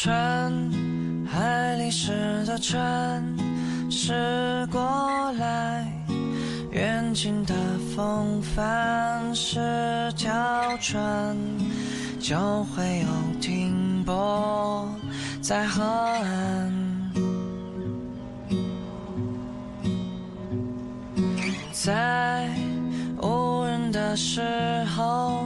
船，海里时的船，驶过来，远近的风帆是条船，就会有停泊在河岸，在无人的时候，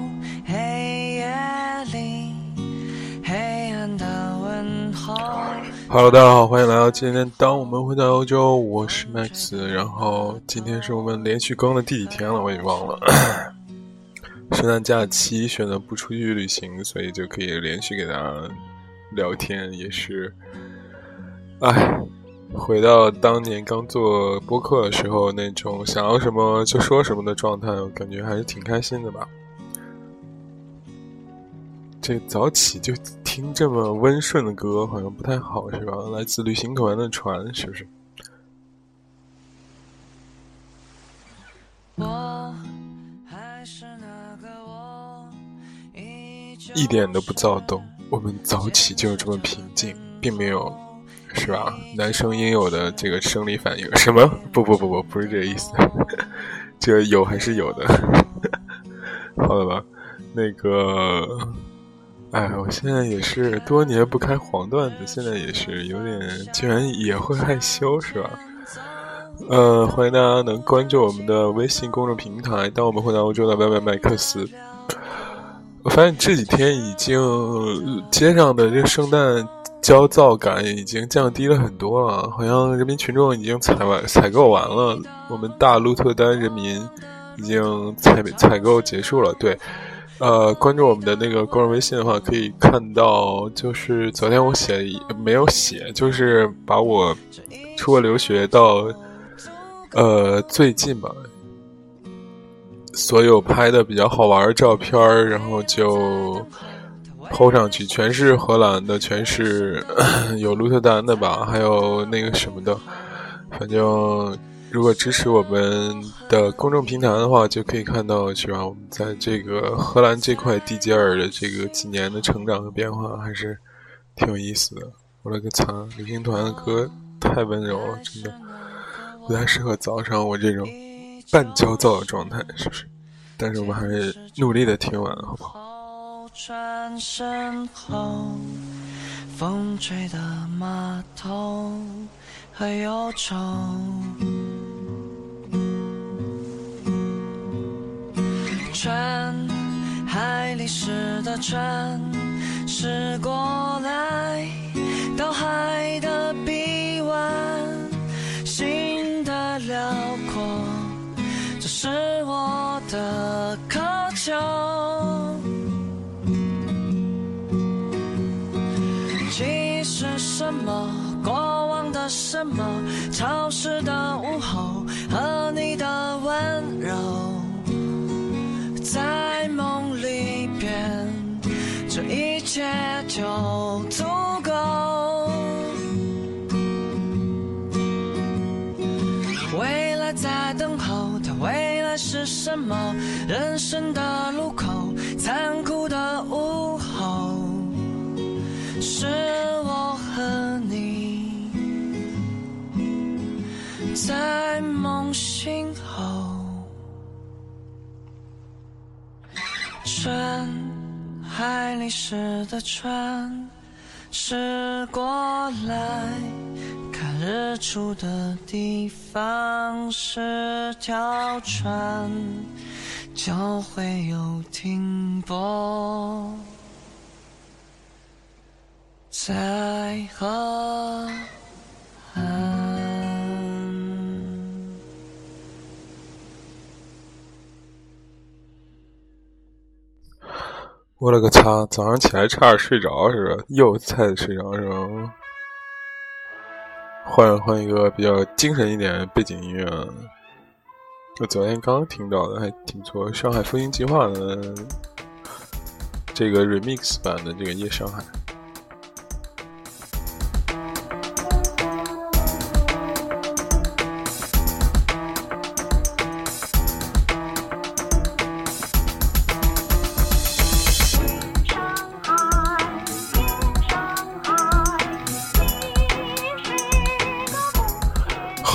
Hello，大家好，欢迎来到今天。当我们回到欧洲，我是 Max，然后今天是我们连续更的第几天了，我也忘了。圣诞假期选择不出去旅行，所以就可以连续给大家聊天，也是，哎，回到当年刚做播客的时候那种想要什么就说什么的状态，我感觉还是挺开心的吧。这早起就听这么温顺的歌，好像不太好，是吧？来自旅行团的船，是不是？我还是那个我，一点都不躁动。我们早起就这么平静，并没有，是吧？男生应有的这个生理反应，什么？不不不不，不是这个意思。这个有还是有的，好了吧？那个，哎，我现在也是多年不开黄段子，现在也是有点，居然也会害羞，是吧？呃，欢迎大家能关注我们的微信公众平台。当我们回到欧洲的 Y Y 麦克斯，我发现这几天已经街上的这圣诞焦躁感已经降低了很多了，好像人民群众已经采完采购完了。我们大鹿特丹人民已经采采购结束了，对。呃，关注我们的那个公众微信的话，可以看到，就是昨天我写没有写，就是把我出国留学到呃最近吧，所有拍的比较好玩的照片，然后就抛上去，全是荷兰的，全是 有鹿特丹的吧，还有那个什么的，反正。如果支持我们的公众平台的话，就可以看到，是吧？我们在这个荷兰这块地界儿的这个几年的成长和变化，还是挺有意思的。我勒个擦！旅行团的歌太温柔了，真的不太适合早上我这种半焦躁的状态，是不是？但是我们还是努力的听完，好不好？后船身后，风吹的码头和忧愁。船，海里时的船，驶过来，到海的臂弯，心的辽阔，这是我的渴求。记是什么？过往的什么？潮湿的午后和你的温柔。在梦里边，这一切就足够。未来在等候，它未来是什么？人生的路口，残酷的午后，是我和你在梦醒船，海里驶的船，驶过来，看日出的地方是条船，就会有停泊在河岸。我勒个擦！早上起来差点睡着是吧？又菜的睡着是吧？换换一个比较精神一点的背景音乐。我昨天刚听到的，还挺不错。上海复兴计划的这个 remix 版的这个《》。夜上海，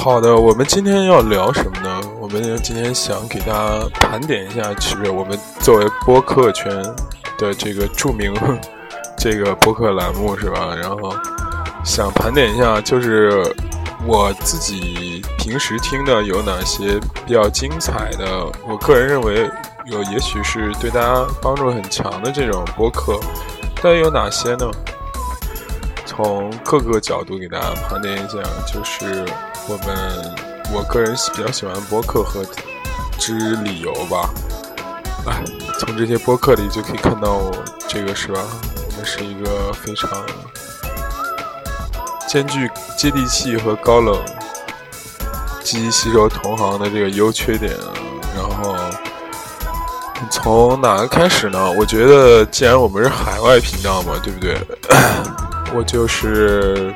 好的，我们今天要聊什么呢？我们今天想给大家盘点一下，其实我们作为播客圈的这个著名 这个播客栏目是吧？然后想盘点一下，就是我自己平时听的有哪些比较精彩的，我个人认为有也许是对大家帮助很强的这种播客，到底有哪些呢？从各个角度给大家盘点一下，就是我们我个人比较喜欢播客和之理由吧。哎，从这些播客里就可以看到，这个是吧？我们是一个非常兼具接地气和高冷、积极吸收同行的这个优缺点。然后从哪个开始呢？我觉得，既然我们是海外频道嘛，对不对？我就是，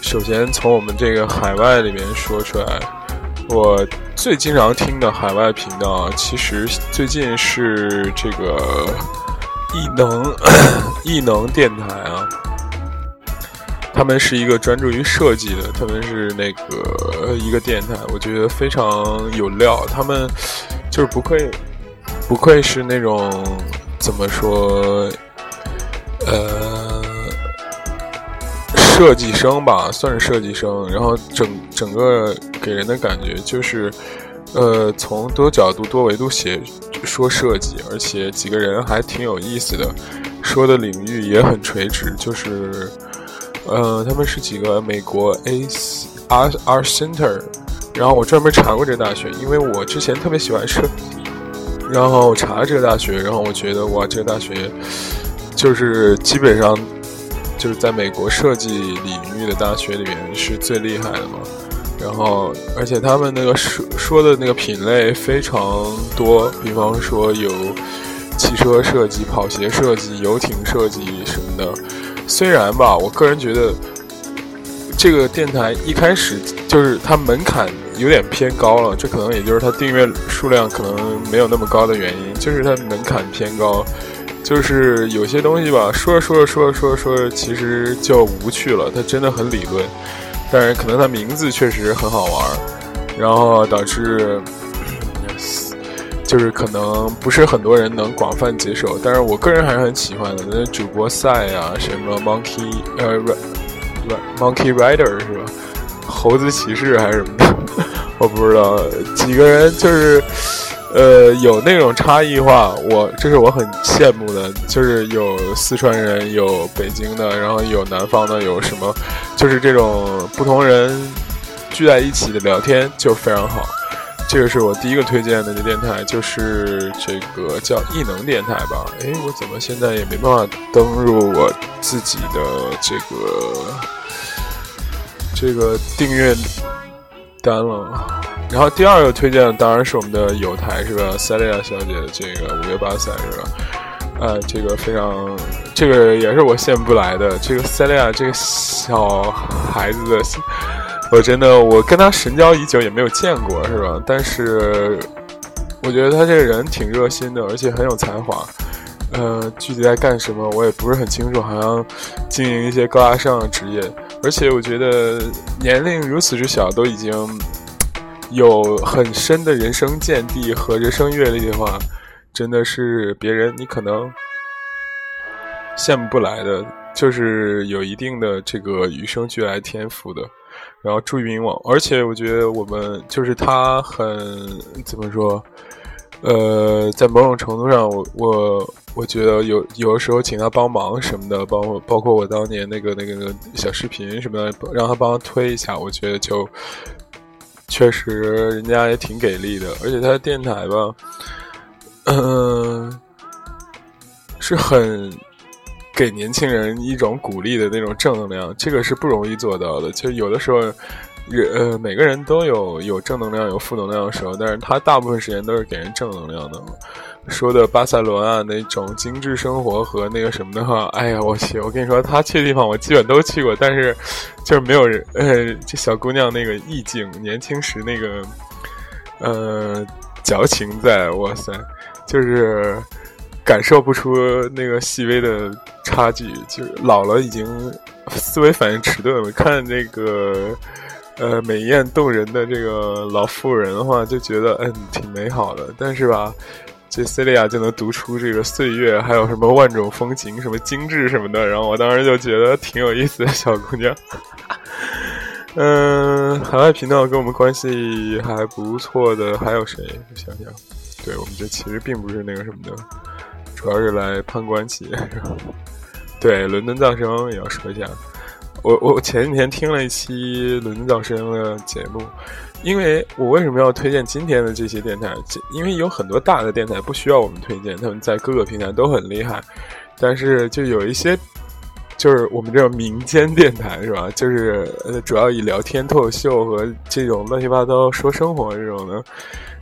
首先从我们这个海外里面说出来，我最经常听的海外频道，其实最近是这个异能异能电台啊，他们是一个专注于设计的，他们是那个一个电台，我觉得非常有料，他们就是不愧不愧是那种怎么说，呃。设计生吧，算是设计生。然后整整个给人的感觉就是，呃，从多角度、多维度写说设计，而且几个人还挺有意思的，说的领域也很垂直。就是，呃，他们是几个美国 A R R Center，然后我专门查过这个大学，因为我之前特别喜欢设，然后查了这个大学，然后我觉得哇，这个大学就是基本上。就是在美国设计领域的大学里面是最厉害的嘛，然后而且他们那个说说的那个品类非常多，比方说有汽车设计、跑鞋设计、游艇设计什么的。虽然吧，我个人觉得这个电台一开始就是它门槛有点偏高了，这可能也就是它订阅数量可能没有那么高的原因，就是它门槛偏高。就是有些东西吧，说着说着说着说着说着，其实就无趣了。它真的很理论，但是可能它名字确实很好玩，然后导致就是可能不是很多人能广泛接受。但是我个人还是很喜欢的。那主播赛啊，什么 Monkey 呃，Monkey Rider 是吧？猴子骑士还是什么的，我不知道。几个人就是。呃，有那种差异化，我这是我很羡慕的，就是有四川人，有北京的，然后有南方的，有什么，就是这种不同人聚在一起的聊天就非常好。这个是我第一个推荐的这电台，就是这个叫异能电台吧？哎，我怎么现在也没办法登入我自己的这个这个订阅单了？然后第二个推荐的当然是我们的友台是吧？塞利亚小姐这个五月八三是吧？呃，这个非常，这个也是我羡慕不来的。这个塞利亚这个小孩子的，我真的我跟他神交已久也没有见过是吧？但是我觉得他这个人挺热心的，而且很有才华。呃，具体在干什么我也不是很清楚，好像经营一些高大上的职业。而且我觉得年龄如此之小，都已经。有很深的人生见地和人生阅历的话，真的是别人你可能羡慕不来的，就是有一定的这个与生俱来天赋的，然后助于民网，而且我觉得我们就是他很怎么说，呃，在某种程度上，我我我觉得有有的时候请他帮忙什么的，包括包括我当年那个那个那个小视频什么的，让他帮忙推一下，我觉得就。确实，人家也挺给力的，而且他的电台吧，嗯，是很给年轻人一种鼓励的那种正能量，这个是不容易做到的。就有的时候，人呃，每个人都有有正能量、有负能量的时候，但是他大部分时间都是给人正能量的。说的巴塞罗那那种精致生活和那个什么的话，哎呀，我去！我跟你说，他去的地方我基本都去过，但是就是没有人，呃，这小姑娘那个意境，年轻时那个呃矫情在，哇塞，就是感受不出那个细微的差距，就是老了已经思维反应迟钝了。看那个呃美艳动人的这个老妇人的话，就觉得嗯挺美好的。但是吧，这 Celia 就能读出这个岁月，还有什么万种风情，什么精致什么的。然后我当时就觉得挺有意思的小姑娘。嗯，海外频道跟我们关系还不错的还有谁？我想想，对我们这其实并不是那个什么的，主要是来攀关系。对，伦敦噪声也要说一下。我我前几天听了一期伦敦噪声的节目，因为我为什么要推荐今天的这些电台？因为有很多大的电台不需要我们推荐，他们在各个平台都很厉害，但是就有一些。就是我们这种民间电台是吧？就是呃，主要以聊天、脱口秀和这种乱七八糟说生活这种的，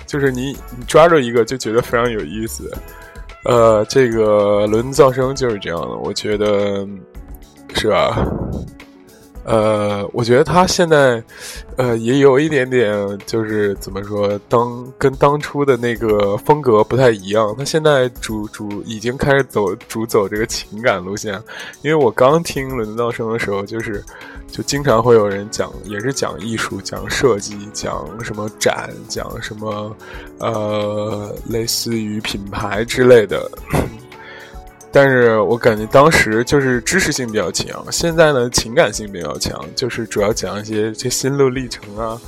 就是你你抓住一个就觉得非常有意思。呃，这个轮噪声就是这样的，我觉得是吧？呃，我觉得他现在，呃，也有一点点，就是怎么说，当跟当初的那个风格不太一样。他现在主主已经开始走主走这个情感路线。因为我刚听轮道声的时候，就是就经常会有人讲，也是讲艺术、讲设计、讲什么展、讲什么，呃，类似于品牌之类的。但是我感觉当时就是知识性比较强，现在呢情感性比较强，就是主要讲一些这心路历程啊、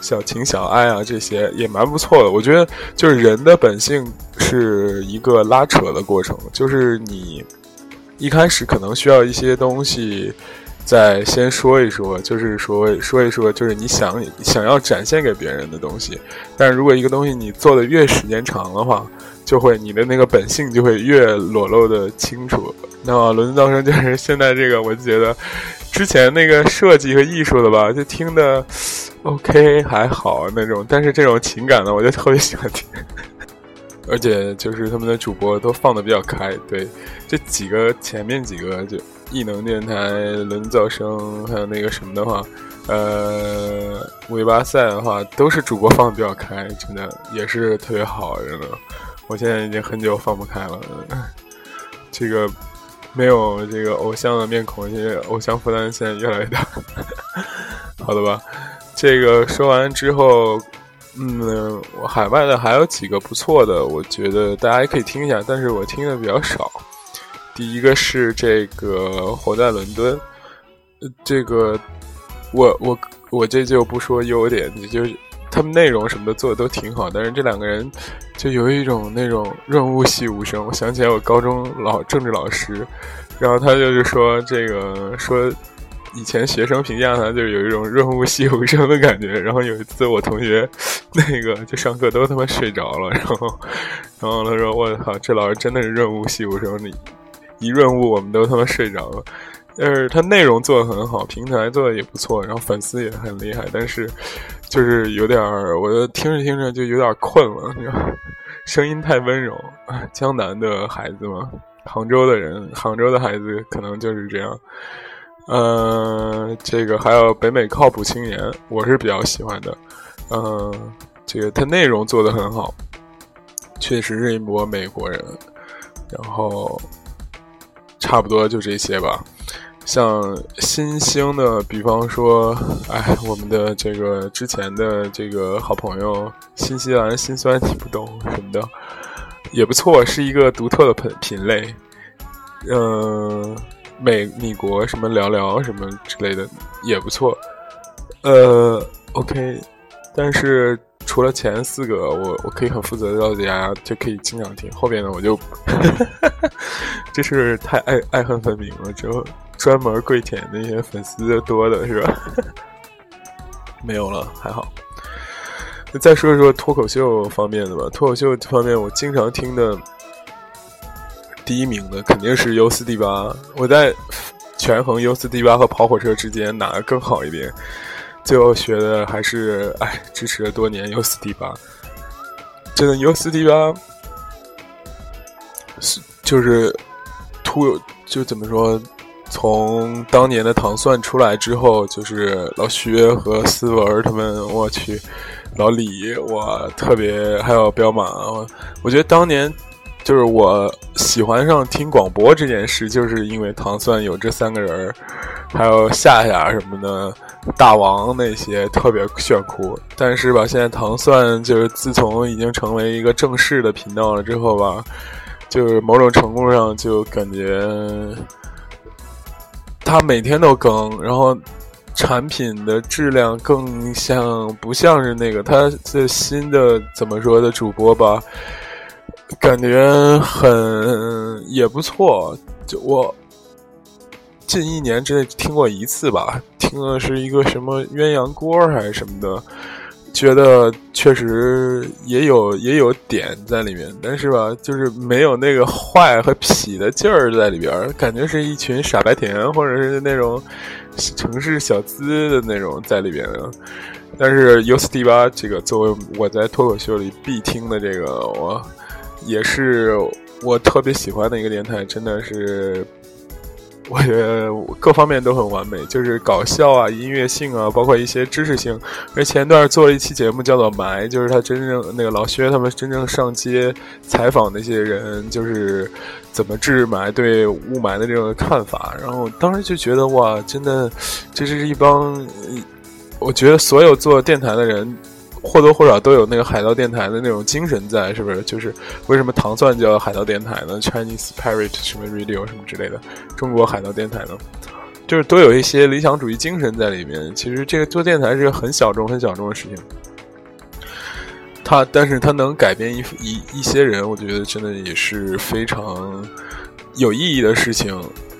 小情小爱啊这些也蛮不错的。我觉得就是人的本性是一个拉扯的过程，就是你一开始可能需要一些东西再先说一说，就是说说一说，就是你想想要展现给别人的东西。但是如果一个东西你做的越时间长的话，就会你的那个本性就会越裸露的清楚。那么轮子噪声就是现在这个，我就觉得之前那个设计和艺术的吧，就听的 OK 还好那种，但是这种情感的我就特别喜欢听。而且就是他们的主播都放的比较开，对这几个前面几个就异能电台、伦噪声还有那个什么的话，呃，尾巴赛的话，都是主播放的比较开，真的也是特别好，真的。我现在已经很久放不开了，这个没有这个偶像的面孔，现在偶像负担现在越来越大。好的吧，这个说完之后，嗯，我海外的还有几个不错的，我觉得大家也可以听一下，但是我听的比较少。第一个是这个活在伦敦，这个我我我这就不说优点，就。他们内容什么的做的都挺好，但是这两个人就有一种那种润物细无声。我想起来我高中老政治老师，然后他就是说这个说以前学生评价他就是有一种润物细无声的感觉。然后有一次我同学 那个就上课都他妈睡着了，然后然后他说我靠这老师真的是润物细无声，你一润物我们都他妈睡着了。但是他内容做的很好，平台做的也不错，然后粉丝也很厉害，但是就是有点儿，我听着听着就有点困了，声音太温柔。江南的孩子嘛，杭州的人，杭州的孩子可能就是这样。嗯，这个还有北美靠谱青年，我是比较喜欢的。嗯，这个他内容做的很好，确实是一波美国人。然后差不多就这些吧。像新兴的，比方说，哎，我们的这个之前的这个好朋友，新西兰心酸你不懂什么的，也不错，是一个独特的品品类。嗯，美米国什么聊聊什么之类的也不错。呃，OK，但是除了前四个，我我可以很负责的告诉大家，就可以经常听。后边的我就，这是太爱爱恨分明了，之后。专门跪舔那些粉丝多的是吧？没有了，还好。那再说一说脱口秀方面的吧。脱口秀方面，我经常听的第一名的肯定是 U 四 D 八。我在权衡 U 四 D 八和跑火车之间哪个更好一点，最后学的还是哎，支持了多年 U 四 D 八。真的 U 四 D 八是就是突就怎么说？从当年的糖蒜出来之后，就是老薛和思文他们，我去，老李，我特别还有彪马，我觉得当年就是我喜欢上听广播这件事，就是因为糖蒜有这三个人还有夏夏什么的，大王那些特别炫酷。但是吧，现在糖蒜就是自从已经成为一个正式的频道了之后吧，就是某种程度上就感觉他每天都更，然后。产品的质量更像不像是那个他的新的怎么说的主播吧？感觉很也不错。就我近一年之内听过一次吧，听的是一个什么鸳鸯锅还是什么的。觉得确实也有也有点在里面，但是吧，就是没有那个坏和痞的劲儿在里边，感觉是一群傻白甜或者是那种城市小资的那种在里边。但是 U 四 D 八这个作为我在脱口秀里必听的这个，我也是我特别喜欢的一个电台，真的是。我觉得各方面都很完美，就是搞笑啊、音乐性啊，包括一些知识性。而前段做了一期节目，叫做《埋》，就是他真正那个老薛他们真正上街采访那些人，就是怎么治霾、对雾霾的这种看法。然后当时就觉得哇，真的，这是一帮，我觉得所有做电台的人。或多或少都有那个海盗电台的那种精神在，是不是？就是为什么糖蒜叫海盗电台呢？Chinese Pirate 什么 Radio 什么之类的，中国海盗电台呢？就是都有一些理想主义精神在里面。其实这个做电台是个很小众、很小众的事情。它，但是它能改变一一一些人，我觉得真的也是非常有意义的事情。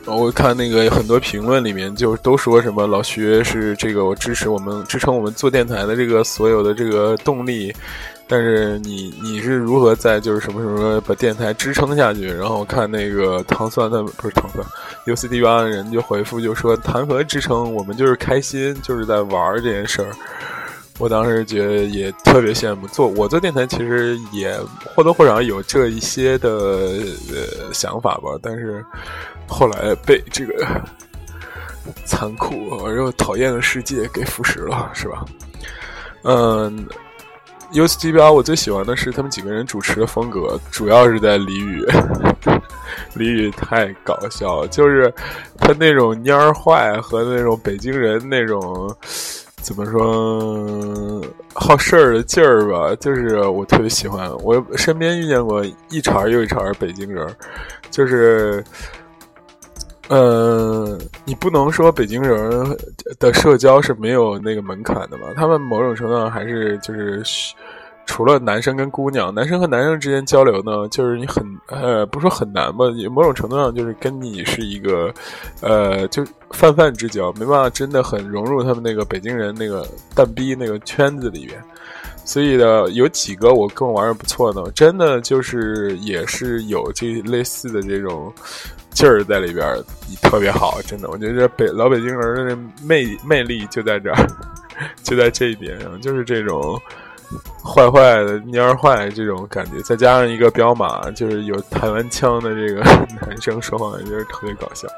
我看那个很多评论里面就都说什么老徐是这个我支持我们支撑我们做电台的这个所有的这个动力，但是你你是如何在就是什么什么把电台支撑下去？然后看那个糖蒜的不是糖蒜，U C D 八的人就回复就说谈何支撑？我们就是开心，就是在玩这件事儿。我当时觉得也特别羡慕做我做电台，其实也或多或少有这一些的呃想法吧，但是。后来被这个 残酷而又讨厌的世界给腐蚀了，是吧？嗯，U C G 八我最喜欢的是他们几个人主持的风格，主要是在俚语，俚语太搞笑，就是他那种蔫儿坏和那种北京人那种怎么说好事儿的劲儿吧，就是我特别喜欢。我身边遇见过一茬又一茬北京人，就是。呃，你不能说北京人的社交是没有那个门槛的吧？他们某种程度上还是就是，除了男生跟姑娘，男生和男生之间交流呢，就是你很呃，不说很难吧，某种程度上就是跟你是一个呃，就泛泛之交，没办法真的很融入他们那个北京人那个蛋逼那个圈子里边。所以呢，有几个我跟我玩的不错的，真的就是也是有这类似的这种。劲儿在里边特别好，真的，我觉得北老北京人的魅魅力就在这儿，就在这一点上，就是这种坏坏的蔫坏这种感觉，再加上一个彪马，就是有台湾腔的这个男生说话，就是特别搞笑。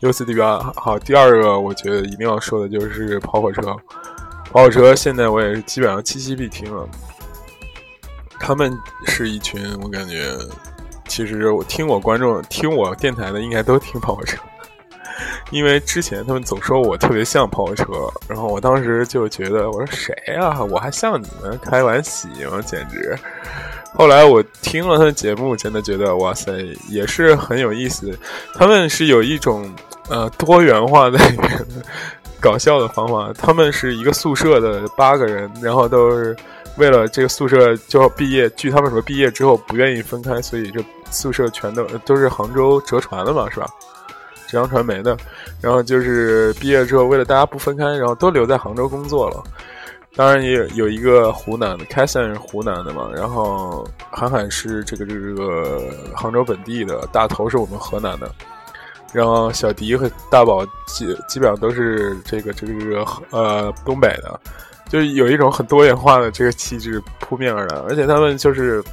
U 四 D 八好，第二个我觉得一定要说的就是跑火车，跑火车现在我也是基本上期期必听了，他们是一群我感觉。其实我听我观众听我电台的应该都听跑车，因为之前他们总说我特别像跑车，然后我当时就觉得我说谁啊，我还像你们开玩笑吗？简直！后来我听了他的节目，真的觉得哇塞，也是很有意思。他们是有一种呃多元化的搞笑的方法。他们是一个宿舍的八个人，然后都是为了这个宿舍就要毕业。据他们说，毕业之后不愿意分开，所以就。宿舍全都都是杭州浙传的嘛，是吧？浙江传媒的，然后就是毕业之后，为了大家不分开，然后都留在杭州工作了。当然也有有一个湖南的，凯森是湖南的嘛，然后韩寒是这个这个这个杭州本地的，大头是我们河南的，然后小迪和大宝基基本上都是这个这个这个呃东北的，就有一种很多元化的这个气质扑面而来，而且他们就是。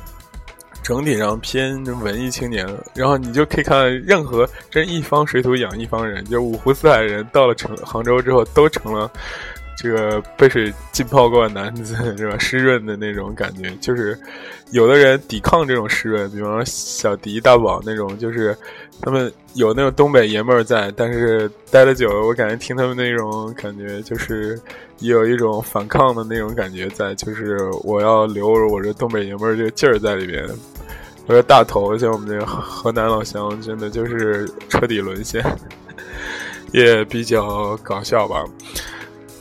整体上偏文艺青年，然后你就可以看任何真一方水土养一方人，就五湖四海人到了成杭州之后都成了这个被水浸泡过的男子是吧？湿润的那种感觉，就是有的人抵抗这种湿润，比方说小迪、大宝那种，就是他们有那种东北爷们儿在，但是待的久了，我感觉听他们那种感觉，就是有一种反抗的那种感觉在，就是我要留着我这东北爷们儿这个劲儿在里边。我说大头，像我们这个河南老乡，真的就是彻底沦陷，也比较搞笑吧。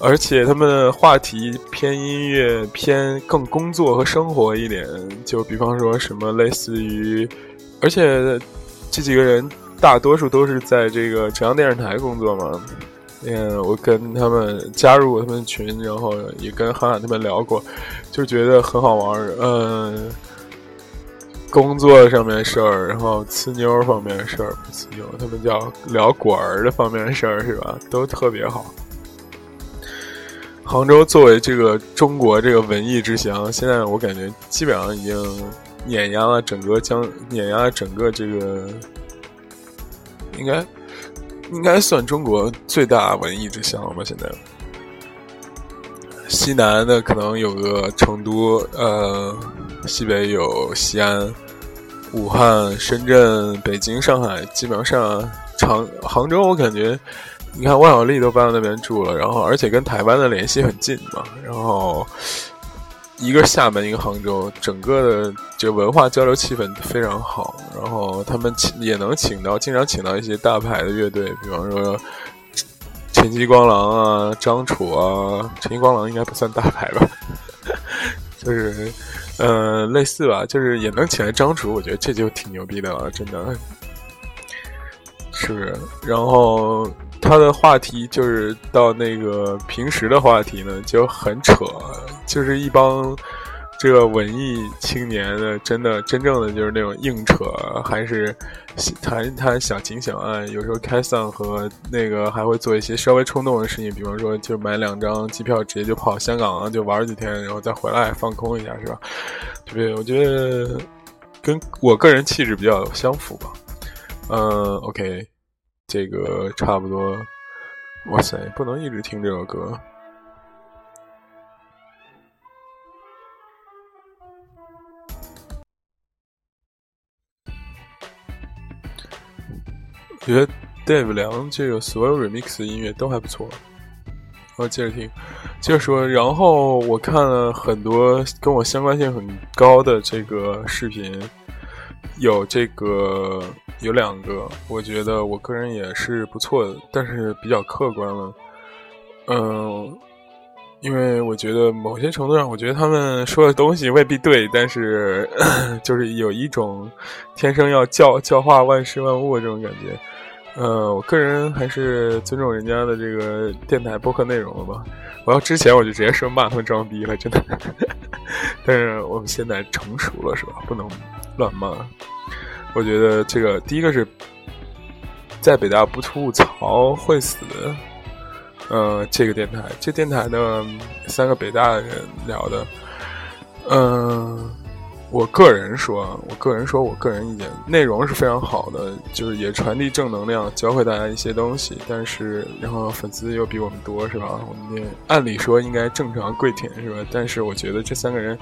而且他们话题偏音乐，偏更工作和生活一点。就比方说什么类似于，而且这几个人大多数都是在这个浙江电视台工作嘛。嗯，我跟他们加入过他们群，然后也跟韩寒他们聊过，就觉得很好玩。嗯，工作上面事儿，然后呲妞方面的事儿，不呲妞，他们叫聊果儿的方面的事儿，是吧？都特别好。杭州作为这个中国这个文艺之乡，现在我感觉基本上已经碾压了整个江，碾压了整个这个，应该应该算中国最大文艺之乡了吧？现在，西南的可能有个成都，呃，西北有西安、武汉、深圳、北京、上海，基本上长杭州，我感觉。你看，万晓利都搬到那边住了，然后而且跟台湾的联系很近嘛，然后一个厦门，一个杭州，整个的这个文化交流气氛非常好，然后他们请也能请到，经常请到一些大牌的乐队，比方说晨曦光郎啊、张楚啊，晨曦光郎应该不算大牌吧，就是呃类似吧，就是也能请来张楚，我觉得这就挺牛逼的了，真的，是不是？然后。他的话题就是到那个平时的话题呢，就很扯，就是一帮这个文艺青年的，真的真正的就是那种硬扯，还是谈一谈小情小爱，有时候开嗓和那个还会做一些稍微冲动的事情，比方说就买两张机票直接就跑香港了，就玩几天，然后再回来放空一下，是吧？对不对？我觉得跟我个人气质比较相符吧。嗯，OK。这个差不多，哇塞，不能一直听这首歌。我觉得 Dave 梁这个所有 remix 音乐都还不错。我接着听，接着说，然后我看了很多跟我相关性很高的这个视频。有这个有两个，我觉得我个人也是不错的，但是比较客观了。嗯，因为我觉得某些程度上，我觉得他们说的东西未必对，但是 就是有一种天生要教教化万事万物这种感觉。呃，我个人还是尊重人家的这个电台播客内容了吧。我要之前我就直接说骂他们装逼了，真的。但是我们现在成熟了，是吧？不能。乱骂，我觉得这个第一个是在北大不吐槽会死。呃，这个电台，这电台呢，三个北大的人聊的，嗯。我个人说，我个人说，我个人意见，内容是非常好的，就是也传递正能量，教会大家一些东西。但是，然后粉丝又比我们多，是吧？我们也按理说应该正常跪舔，是吧？但是我觉得这三个人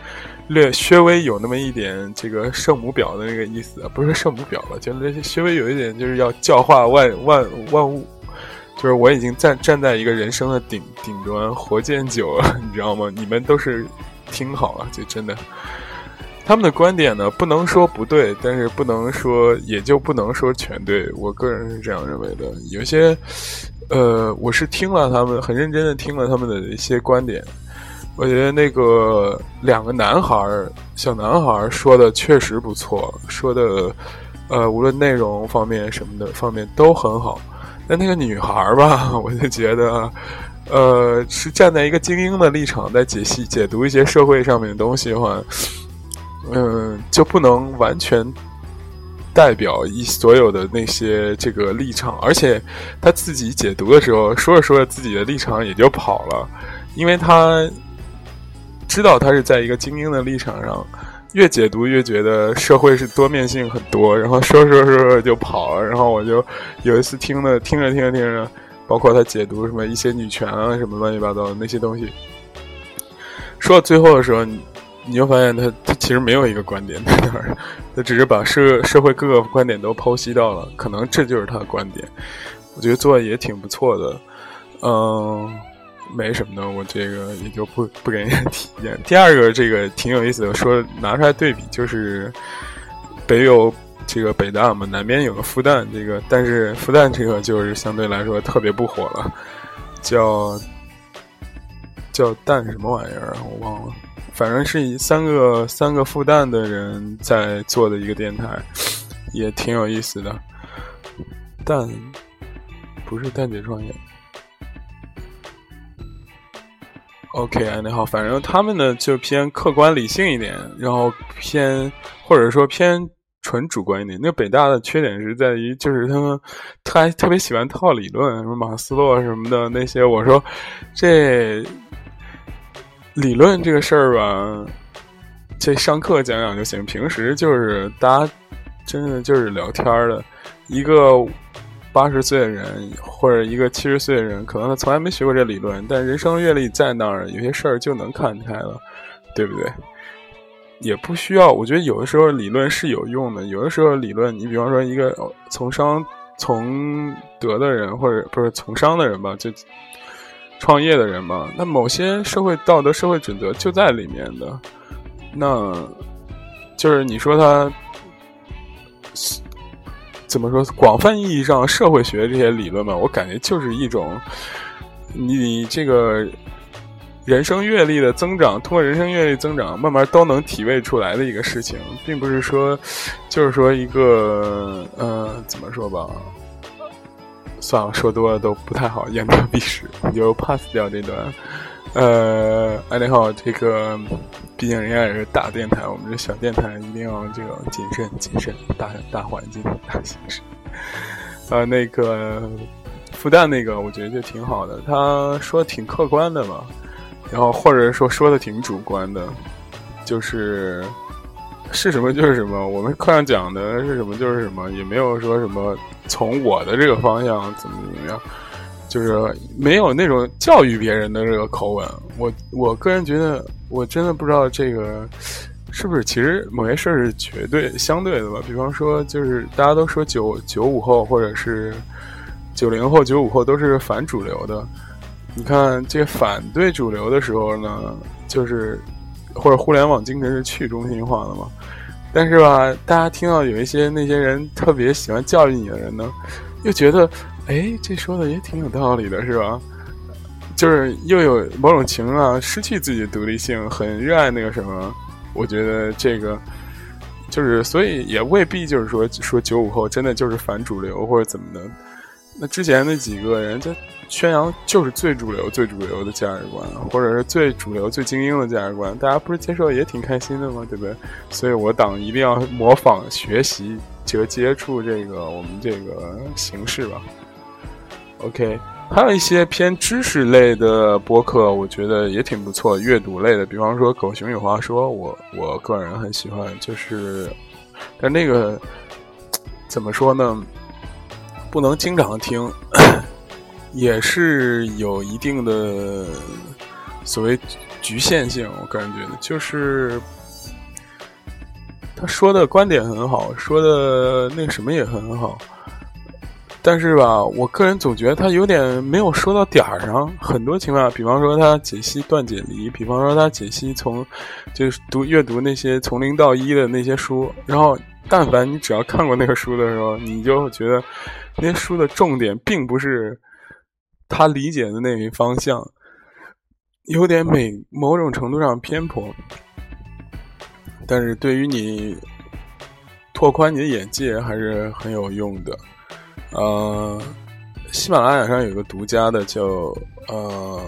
略稍微有那么一点这个圣母婊的那个意思，不是圣母婊了，就是稍微有一点就是要教化万万万物。就是我已经站站在一个人生的顶顶端，活见久了，你知道吗？你们都是听好了，就真的。他们的观点呢，不能说不对，但是不能说，也就不能说全对。我个人是这样认为的。有些，呃，我是听了他们，很认真的听了他们的一些观点。我觉得那个两个男孩儿，小男孩儿说的确实不错，说的，呃，无论内容方面什么的方面都很好。但那个女孩儿吧，我就觉得，呃，是站在一个精英的立场在解析、解读一些社会上面的东西的话。嗯，就不能完全代表一所有的那些这个立场，而且他自己解读的时候，说着说着自己的立场也就跑了，因为他知道他是在一个精英的立场上，越解读越觉得社会是多面性很多，然后说说说说就跑了，然后我就有一次听了听着听着听着，包括他解读什么一些女权啊什么乱七八糟的那些东西。说到最后的时候，你就发现他他其实没有一个观点在那儿，他只是把社社会各个观点都剖析到了，可能这就是他的观点。我觉得做的也挺不错的，嗯，没什么的，我这个也就不不给人家提意见。第二个这个挺有意思的，说拿出来对比，就是北有这个北大嘛，南边有个复旦，这个但是复旦这个就是相对来说特别不火了，叫叫蛋什么玩意儿，我忘了，反正是三个三个复旦的人在做的一个电台，也挺有意思的，蛋。不是蛋姐创业。OK，你好，反正他们呢就偏客观理性一点，然后偏或者说偏纯主观一点。那北大的缺点是在于，就是他们他还特别喜欢套理论，什么马斯洛什么的那些。我说这理论这个事儿吧，这上课讲讲就行，平时就是大家真的就是聊天儿的一个。八十岁的人或者一个七十岁的人，可能他从来没学过这理论，但人生阅历在那儿，有些事儿就能看开了，对不对？也不需要，我觉得有的时候理论是有用的，有的时候理论，你比方说一个从商从德的人，或者不是从商的人吧，就创业的人嘛，那某些社会道德、社会准则就在里面的，那就是你说他。怎么说？广泛意义上社会学这些理论嘛，我感觉就是一种你这个人生阅历的增长，通过人生阅历增长，慢慢都能体味出来的一个事情，并不是说就是说一个呃，怎么说吧？算了，说多了都不太好，言多必失，你就 pass 掉这段。呃，哎，你好，这个毕竟人家也是大电台，我们这小电台一定要这个谨慎、谨慎，大大环境、大形势。呃，那个复旦那个，我觉得就挺好的，他说挺客观的嘛，然后或者说说的挺主观的，就是是什么就是什么，我们课上讲的是什么就是什么，也没有说什么从我的这个方向怎么怎么样。就是没有那种教育别人的这个口吻，我我个人觉得，我真的不知道这个是不是其实某些事儿是绝对相对的吧。比方说，就是大家都说九九五后或者是九零后、九五后都是反主流的。你看，这反对主流的时候呢，就是或者互联网精神是去中心化的嘛。但是吧，大家听到有一些那些人特别喜欢教育你的人呢，又觉得。哎，这说的也挺有道理的，是吧？就是又有某种情况失去自己的独立性，很热爱那个什么。我觉得这个就是，所以也未必就是说说九五后真的就是反主流或者怎么的。那之前那几个人，他宣扬就是最主流、最主流的价值观，或者是最主流、最精英的价值观，大家不是接受也挺开心的吗？对不对？所以我党一定要模仿学习，就接触这个我们这个形式吧。OK，还有一些偏知识类的播客，我觉得也挺不错。阅读类的，比方说《狗熊有话说》，我我个人很喜欢。就是，但那个怎么说呢？不能经常听，也是有一定的所谓局限性。我个人觉得，就是他说的观点很好，说的那什么也很好。但是吧，我个人总觉得他有点没有说到点儿上。很多情况，比方说他解析断解离，比方说他解析从就是读阅读那些从零到一的那些书，然后但凡你只要看过那个书的时候，你就觉得那书的重点并不是他理解的那一方向，有点美某种程度上偏颇。但是对于你拓宽你的眼界还是很有用的。呃，喜马拉雅上有个独家的叫呃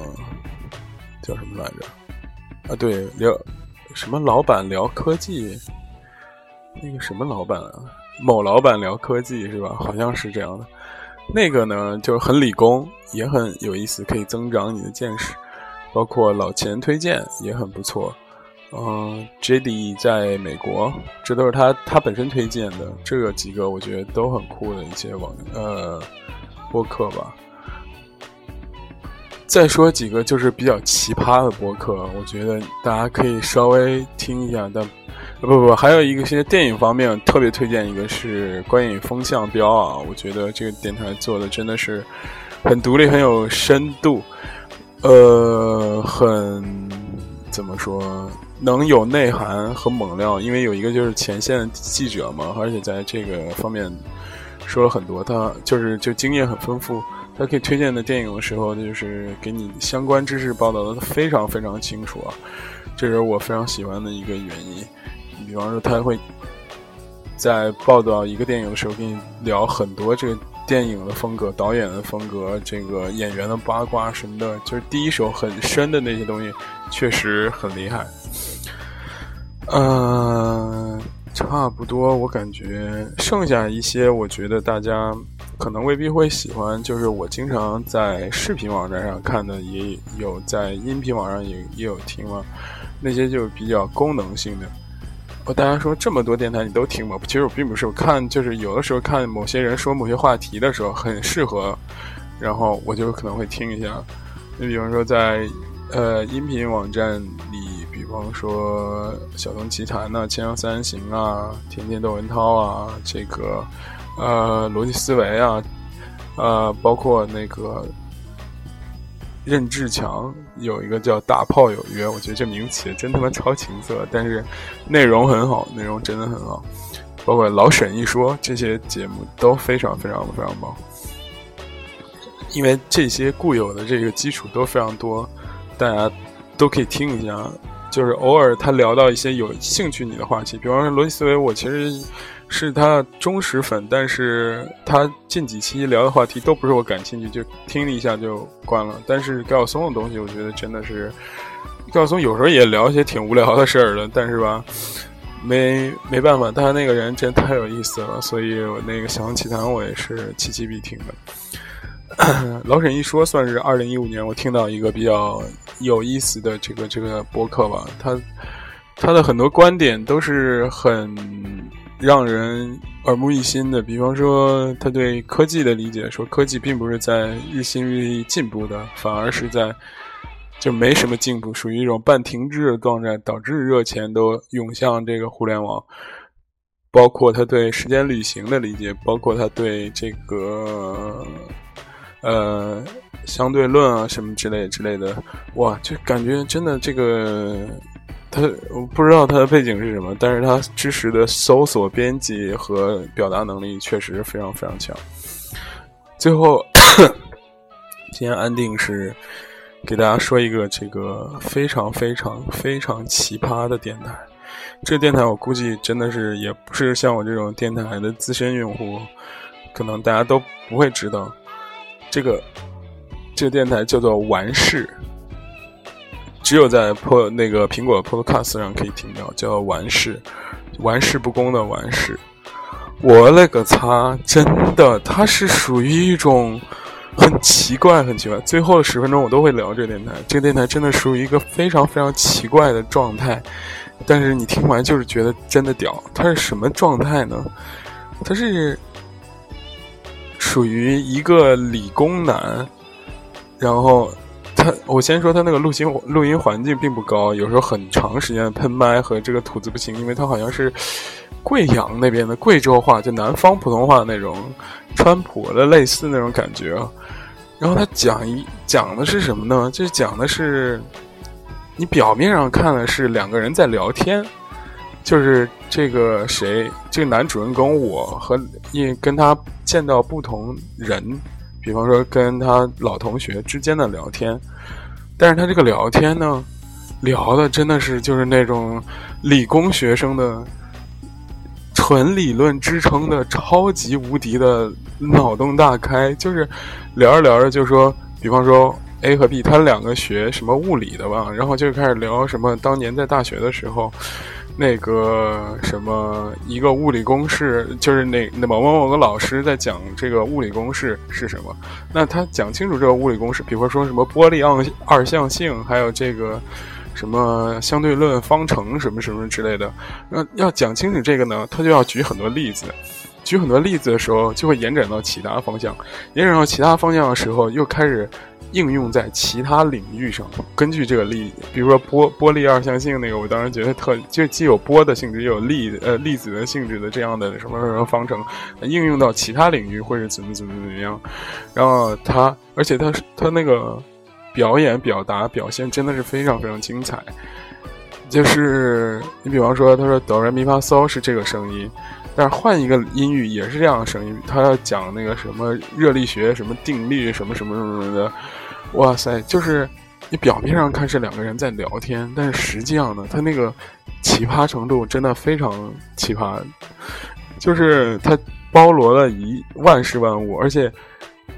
叫什么来着？啊，对，聊什么老板聊科技，那个什么老板啊，某老板聊科技是吧？好像是这样的。那个呢，就很理工，也很有意思，可以增长你的见识。包括老钱推荐也很不错。嗯，J D 在美国，这都是他他本身推荐的。这个几个我觉得都很酷的一些网呃播客吧。再说几个就是比较奇葩的播客，我觉得大家可以稍微听一下。但不不不，还有一个现在电影方面特别推荐一个是观影风向标啊，我觉得这个电台做的真的是很独立，很有深度，呃，很怎么说，能有内涵和猛料。因为有一个就是前线记者嘛，而且在这个方面说了很多，他就是就经验很丰富。他可以推荐的电影的时候，就是给你相关知识报道的非常非常清楚啊，这是我非常喜欢的一个原因。比方说，他会在报道一个电影的时候，跟你聊很多这个电影的风格、导演的风格、这个演员的八卦什么的，就是第一手很深的那些东西，确实很厉害。嗯。差不多，我感觉剩下一些，我觉得大家可能未必会喜欢。就是我经常在视频网站上看的，也有在音频网上也也有听了。那些就是比较功能性的。大家说这么多电台你都听吗？其实我并不是，我看就是有的时候看某些人说某些话题的时候很适合，然后我就可能会听一下。你比方说在呃音频网站里。比方说《小东奇谈》呐，《千阳三人行》啊，《天天窦文涛》啊，这个呃逻辑思维啊，呃，包括那个任志强有一个叫《大炮有约》，我觉得这名起的真他妈超情色，但是内容很好，内容真的很好。包括老沈一说这些节目都非常非常非常棒，因为这些固有的这个基础都非常多，大家都可以听一下。就是偶尔他聊到一些有兴趣你的话题，比方说罗辑思维，我其实是他忠实粉，但是他近几期聊的话题都不是我感兴趣，就听了一下就关了。但是高晓松的东西，我觉得真的是高晓松有时候也聊一些挺无聊的事儿的，但是吧，没没办法，他那个人真太有意思了，所以我那个《小王奇谈》我也是期期必听的。老沈一说，算是二零一五年我听到一个比较有意思的这个这个播客吧。他他的很多观点都是很让人耳目一新的。比方说，他对科技的理解，说科技并不是在日新日异进步的，反而是在就没什么进步，属于一种半停滞的状态，导致热钱都涌向这个互联网。包括他对时间旅行的理解，包括他对这个。呃，相对论啊，什么之类之类的，哇，就感觉真的这个，他我不知道他的背景是什么，但是他知识的搜索、编辑和表达能力确实非常非常强。最后，今天安定是给大家说一个这个非常非常非常奇葩的电台，这个电台我估计真的是也不是像我这种电台的资深用户，可能大家都不会知道。这个这个电台叫做完事，只有在破那个苹果 Podcast 上可以听到，叫完事，玩世不恭的完事。我勒个擦！真的，它是属于一种很奇怪、很奇怪。最后的十分钟我都会聊这个电台。这个电台真的属于一个非常非常奇怪的状态，但是你听完就是觉得真的屌。它是什么状态呢？它是。属于一个理工男，然后他，我先说他那个录音录音环境并不高，有时候很长时间喷麦和这个吐字不清，因为他好像是贵阳那边的贵州话，就南方普通话那种川普的类似那种感觉。然后他讲一讲的是什么呢？就是讲的是你表面上看的是两个人在聊天。就是这个谁，这个男主人公，我和因跟他见到不同人，比方说跟他老同学之间的聊天，但是他这个聊天呢，聊的真的是就是那种理工学生的纯理论支撑的超级无敌的脑洞大开，就是聊着聊着就说，比方说 A 和 B，他两个学什么物理的吧，然后就开始聊什么当年在大学的时候。那个什么，一个物理公式，就是那那某某某个老师在讲这个物理公式是什么？那他讲清楚这个物理公式，比如说什么波粒二二象性，还有这个什么相对论方程什么什么之类的。那要讲清楚这个呢，他就要举很多例子。举很多例子的时候，就会延展到其他方向，延展到其他方向的时候，又开始应用在其他领域上。根据这个例，比如说波波粒二象性那个，我当时觉得特就既有波的性质，又有粒呃粒子的性质的这样的什么什么方程，应用到其他领域会是怎么怎么怎么样。然后他，而且他他那个表演、表达、表现真的是非常非常精彩。就是你比方说，他说哆来咪发嗦是这个声音，但是换一个音域也是这样的声音。他要讲那个什么热力学、什么定律、什么什么什么的，哇塞！就是你表面上看是两个人在聊天，但是实际上呢，他那个奇葩程度真的非常奇葩，就是他包罗了一万事万物，而且。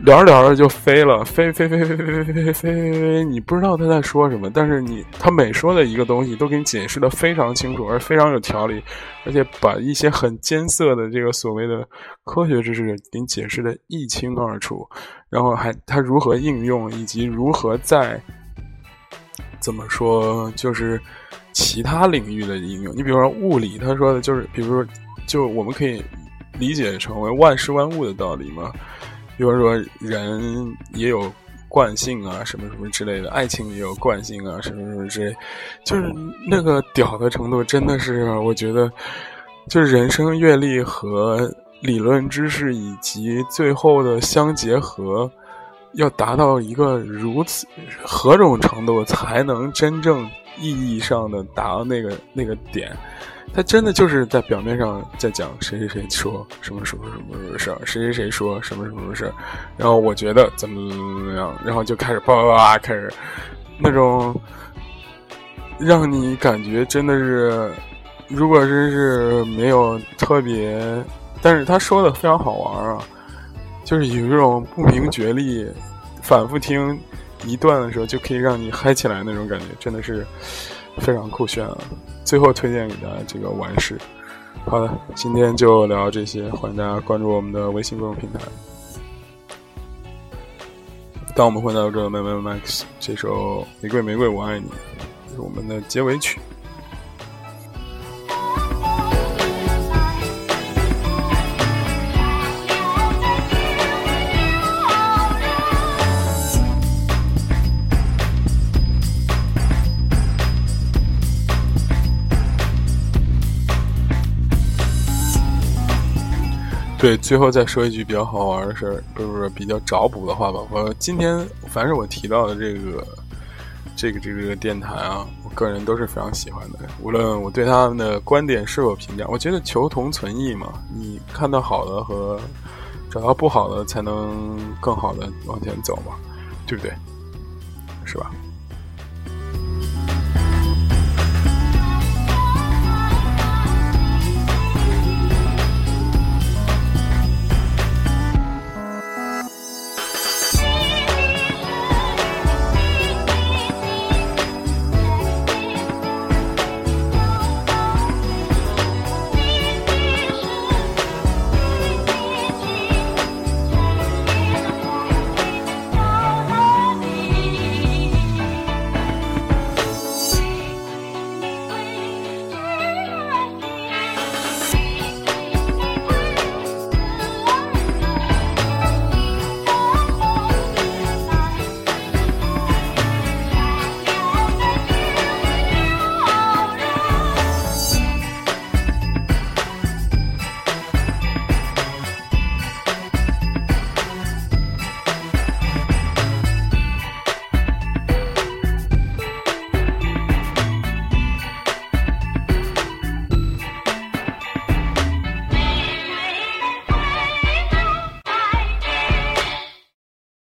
聊着聊着就飞了，飞飞飞飞飞飞飞飞飞飞，你不知道他在说什么，但是你他每说的一个东西都给你解释的非常清楚，而非常有条理，而且把一些很艰涩的这个所谓的科学知识给你解释的一清二楚，然后还他如何应用，以及如何在怎么说，就是其他领域的应用。你比如说物理，他说的就是，比如说，就我们可以理解成为万事万物的道理嘛。比如说，人也有惯性啊，什么什么之类的；爱情也有惯性啊，什么什么之类。就是那个屌的程度，真的是我觉得，就是人生阅历和理论知识以及最后的相结合，要达到一个如此何种程度，才能真正意义上的达到那个那个点。他真的就是在表面上在讲谁谁谁说什么什么什么什么事儿，谁谁谁说什么什么事儿，然后我觉得怎么怎么怎么样，然后就开始叭叭叭开始那种让你感觉真的是，如果真是没有特别，但是他说的非常好玩啊，就是有一种不明觉厉，反复听一段的时候就可以让你嗨起来那种感觉，真的是非常酷炫啊。最后推荐给大家这个玩世。好的，今天就聊这些，欢迎大家关注我们的微信公众平台。当我们回到这 Max 这首《玫瑰玫瑰我爱你》，是我们的结尾曲。对，最后再说一句比较好玩的事儿，不是比较找补的话吧。我今天凡是我提到的这个、这个、这个电台啊，我个人都是非常喜欢的。无论我对他们的观点是否评价，我觉得求同存异嘛。你看到好的和找到不好的，才能更好的往前走嘛，对不对？是吧？